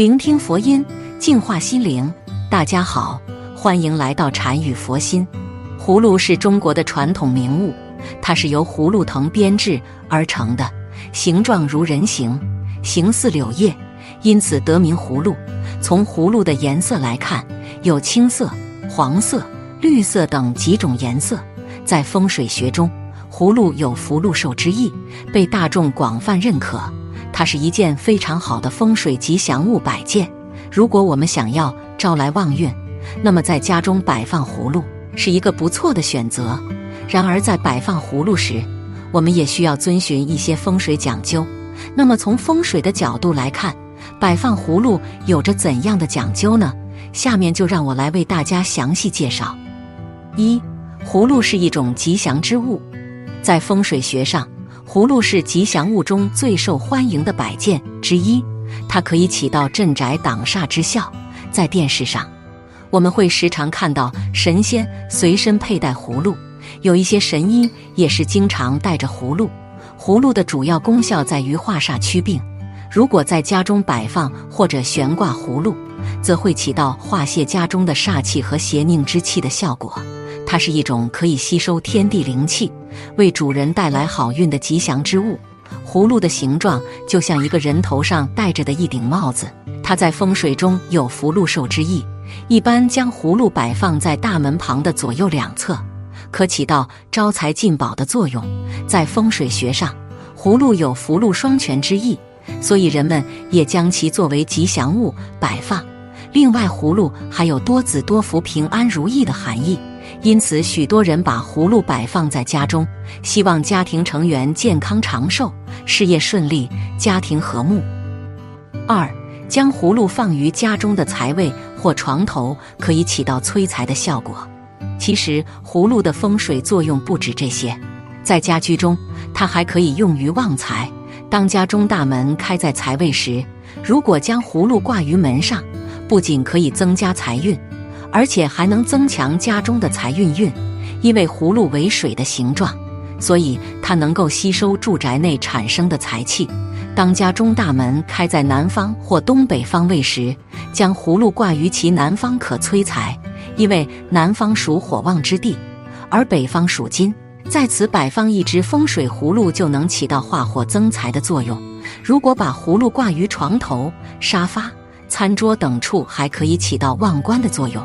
聆听佛音，净化心灵。大家好，欢迎来到禅语佛心。葫芦是中国的传统名物，它是由葫芦藤编制而成的，形状如人形，形似柳叶，因此得名葫芦。从葫芦的颜色来看，有青色、黄色、绿色等几种颜色。在风水学中，葫芦有福禄寿之意，被大众广泛认可。它是一件非常好的风水吉祥物摆件。如果我们想要招来旺运，那么在家中摆放葫芦是一个不错的选择。然而，在摆放葫芦时，我们也需要遵循一些风水讲究。那么，从风水的角度来看，摆放葫芦有着怎样的讲究呢？下面就让我来为大家详细介绍。一、葫芦是一种吉祥之物，在风水学上。葫芦是吉祥物中最受欢迎的摆件之一，它可以起到镇宅挡煞之效。在电视上，我们会时常看到神仙随身佩戴葫芦，有一些神医也是经常带着葫芦。葫芦的主要功效在于化煞驱病。如果在家中摆放或者悬挂葫芦，则会起到化泄家中的煞气和邪佞之气的效果。它是一种可以吸收天地灵气。为主人带来好运的吉祥之物，葫芦的形状就像一个人头上戴着的一顶帽子，它在风水中有福禄寿之意。一般将葫芦摆放在大门旁的左右两侧，可起到招财进宝的作用。在风水学上，葫芦有福禄双全之意，所以人们也将其作为吉祥物摆放。另外，葫芦还有多子多福、平安如意的含义。因此，许多人把葫芦摆放在家中，希望家庭成员健康长寿、事业顺利、家庭和睦。二，将葫芦放于家中的财位或床头，可以起到催财的效果。其实，葫芦的风水作用不止这些，在家居中，它还可以用于旺财。当家中大门开在财位时，如果将葫芦挂于门上，不仅可以增加财运。而且还能增强家中的财运运，因为葫芦为水的形状，所以它能够吸收住宅内产生的财气。当家中大门开在南方或东北方位时，将葫芦挂于其南方可催财，因为南方属火旺之地，而北方属金，在此摆放一只风水葫芦就能起到化火增财的作用。如果把葫芦挂于床头、沙发、餐桌等处，还可以起到旺官的作用。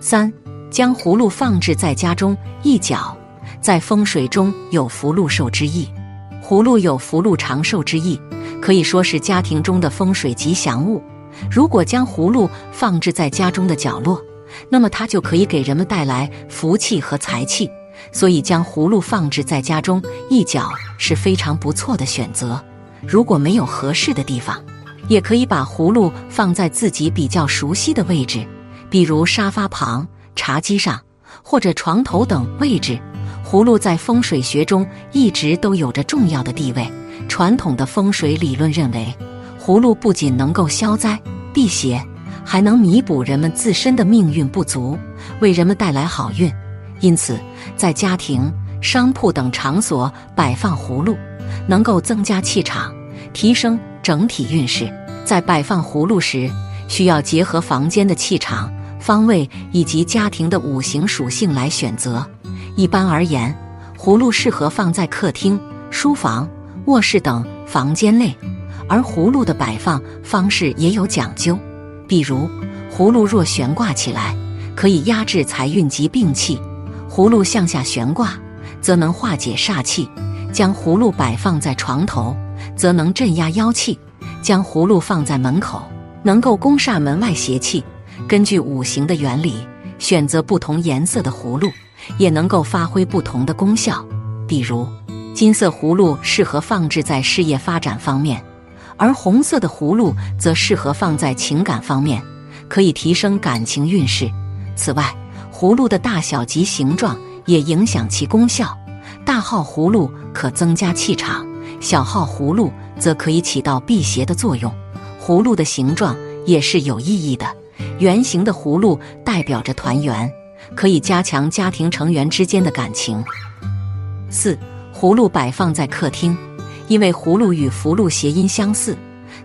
三，将葫芦放置在家中一角，在风水中有福禄寿之意。葫芦有福禄长寿之意，可以说是家庭中的风水吉祥物。如果将葫芦放置在家中的角落，那么它就可以给人们带来福气和财气。所以，将葫芦放置在家中一角是非常不错的选择。如果没有合适的地方，也可以把葫芦放在自己比较熟悉的位置。比如沙发旁、茶几上或者床头等位置，葫芦在风水学中一直都有着重要的地位。传统的风水理论认为，葫芦不仅能够消灾避邪，还能弥补人们自身的命运不足，为人们带来好运。因此，在家庭、商铺等场所摆放葫芦，能够增加气场，提升整体运势。在摆放葫芦时，需要结合房间的气场。方位以及家庭的五行属性来选择。一般而言，葫芦适合放在客厅、书房、卧室等房间内，而葫芦的摆放方式也有讲究。比如，葫芦若悬挂起来，可以压制财运及病气；葫芦向下悬挂，则能化解煞气；将葫芦摆放在床头，则能镇压妖气；将葫芦放在门口，能够攻煞门外邪气。根据五行的原理，选择不同颜色的葫芦，也能够发挥不同的功效。比如，金色葫芦适合放置在事业发展方面，而红色的葫芦则适合放在情感方面，可以提升感情运势。此外，葫芦的大小及形状也影响其功效。大号葫芦可增加气场，小号葫芦则可以起到辟邪的作用。葫芦的形状也是有意义的。圆形的葫芦代表着团圆，可以加强家庭成员之间的感情。四，葫芦摆放在客厅，因为葫芦与福禄谐音相似，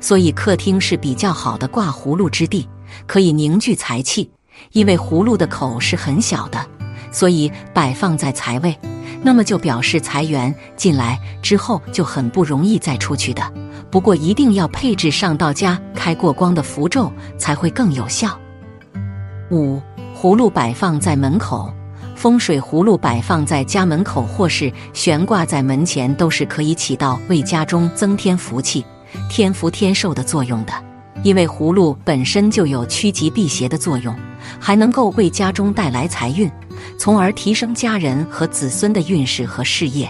所以客厅是比较好的挂葫芦之地，可以凝聚财气。因为葫芦的口是很小的，所以摆放在财位，那么就表示财源进来之后就很不容易再出去的。不过一定要配置上到家开过光的符咒，才会更有效。五、葫芦摆放在门口。风水葫芦摆放在家门口或是悬挂在门前，都是可以起到为家中增添福气、添福添寿的作用的。因为葫芦本身就有趋吉避邪的作用，还能够为家中带来财运，从而提升家人和子孙的运势和事业。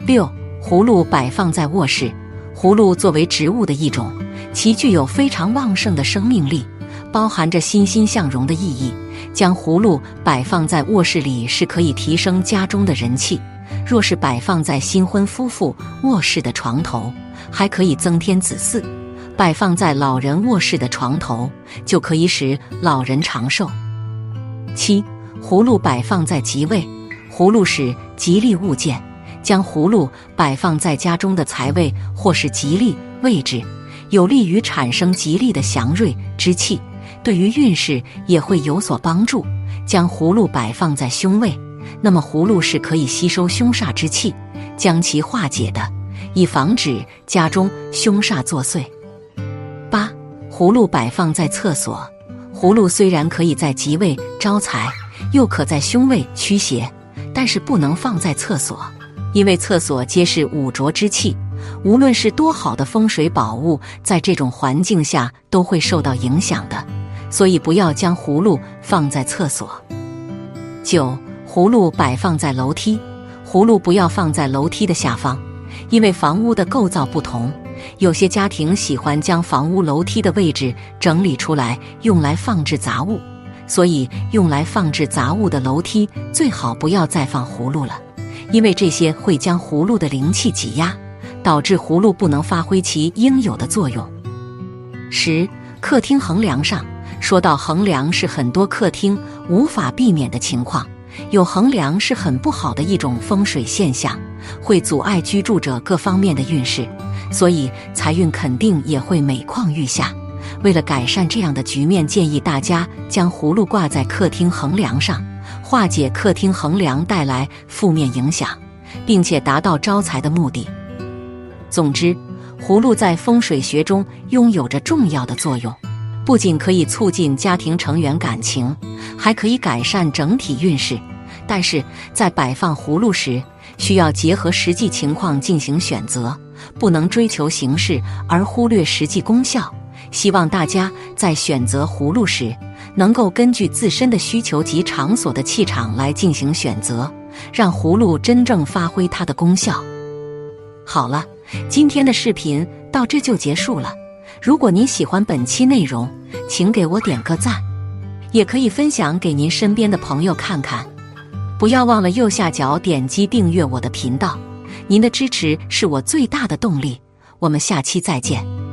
六、葫芦摆放在卧室。葫芦作为植物的一种，其具有非常旺盛的生命力，包含着欣欣向荣的意义。将葫芦摆放在卧室里是可以提升家中的人气；若是摆放在新婚夫妇卧室的床头，还可以增添子嗣；摆放在老人卧室的床头，就可以使老人长寿。七、葫芦摆放在吉位，葫芦是吉利物件，将葫芦摆放在家中的财位或是吉利位置，有利于产生吉利的祥瑞之气。对于运势也会有所帮助。将葫芦摆放在凶位，那么葫芦是可以吸收凶煞之气，将其化解的，以防止家中凶煞作祟。葫芦摆放在厕所。葫芦虽然可以在吉位招财，又可在凶位驱邪，但是不能放在厕所，因为厕所皆是五浊之气，无论是多好的风水宝物，在这种环境下都会受到影响的。所以不要将葫芦放在厕所。九，葫芦摆放在楼梯，葫芦不要放在楼梯的下方，因为房屋的构造不同，有些家庭喜欢将房屋楼梯的位置整理出来，用来放置杂物。所以用来放置杂物的楼梯最好不要再放葫芦了，因为这些会将葫芦的灵气挤压，导致葫芦不能发挥其应有的作用。十，客厅横梁上。说到横梁是很多客厅无法避免的情况，有横梁是很不好的一种风水现象，会阻碍居住者各方面的运势，所以财运肯定也会每况愈下。为了改善这样的局面，建议大家将葫芦挂在客厅横梁上，化解客厅横梁带来负面影响，并且达到招财的目的。总之，葫芦在风水学中拥有着重要的作用。不仅可以促进家庭成员感情，还可以改善整体运势。但是在摆放葫芦时，需要结合实际情况进行选择，不能追求形式而忽略实际功效。希望大家在选择葫芦时，能够根据自身的需求及场所的气场来进行选择，让葫芦真正发挥它的功效。好了，今天的视频到这就结束了。如果您喜欢本期内容，请给我点个赞，也可以分享给您身边的朋友看看。不要忘了右下角点击订阅我的频道，您的支持是我最大的动力。我们下期再见。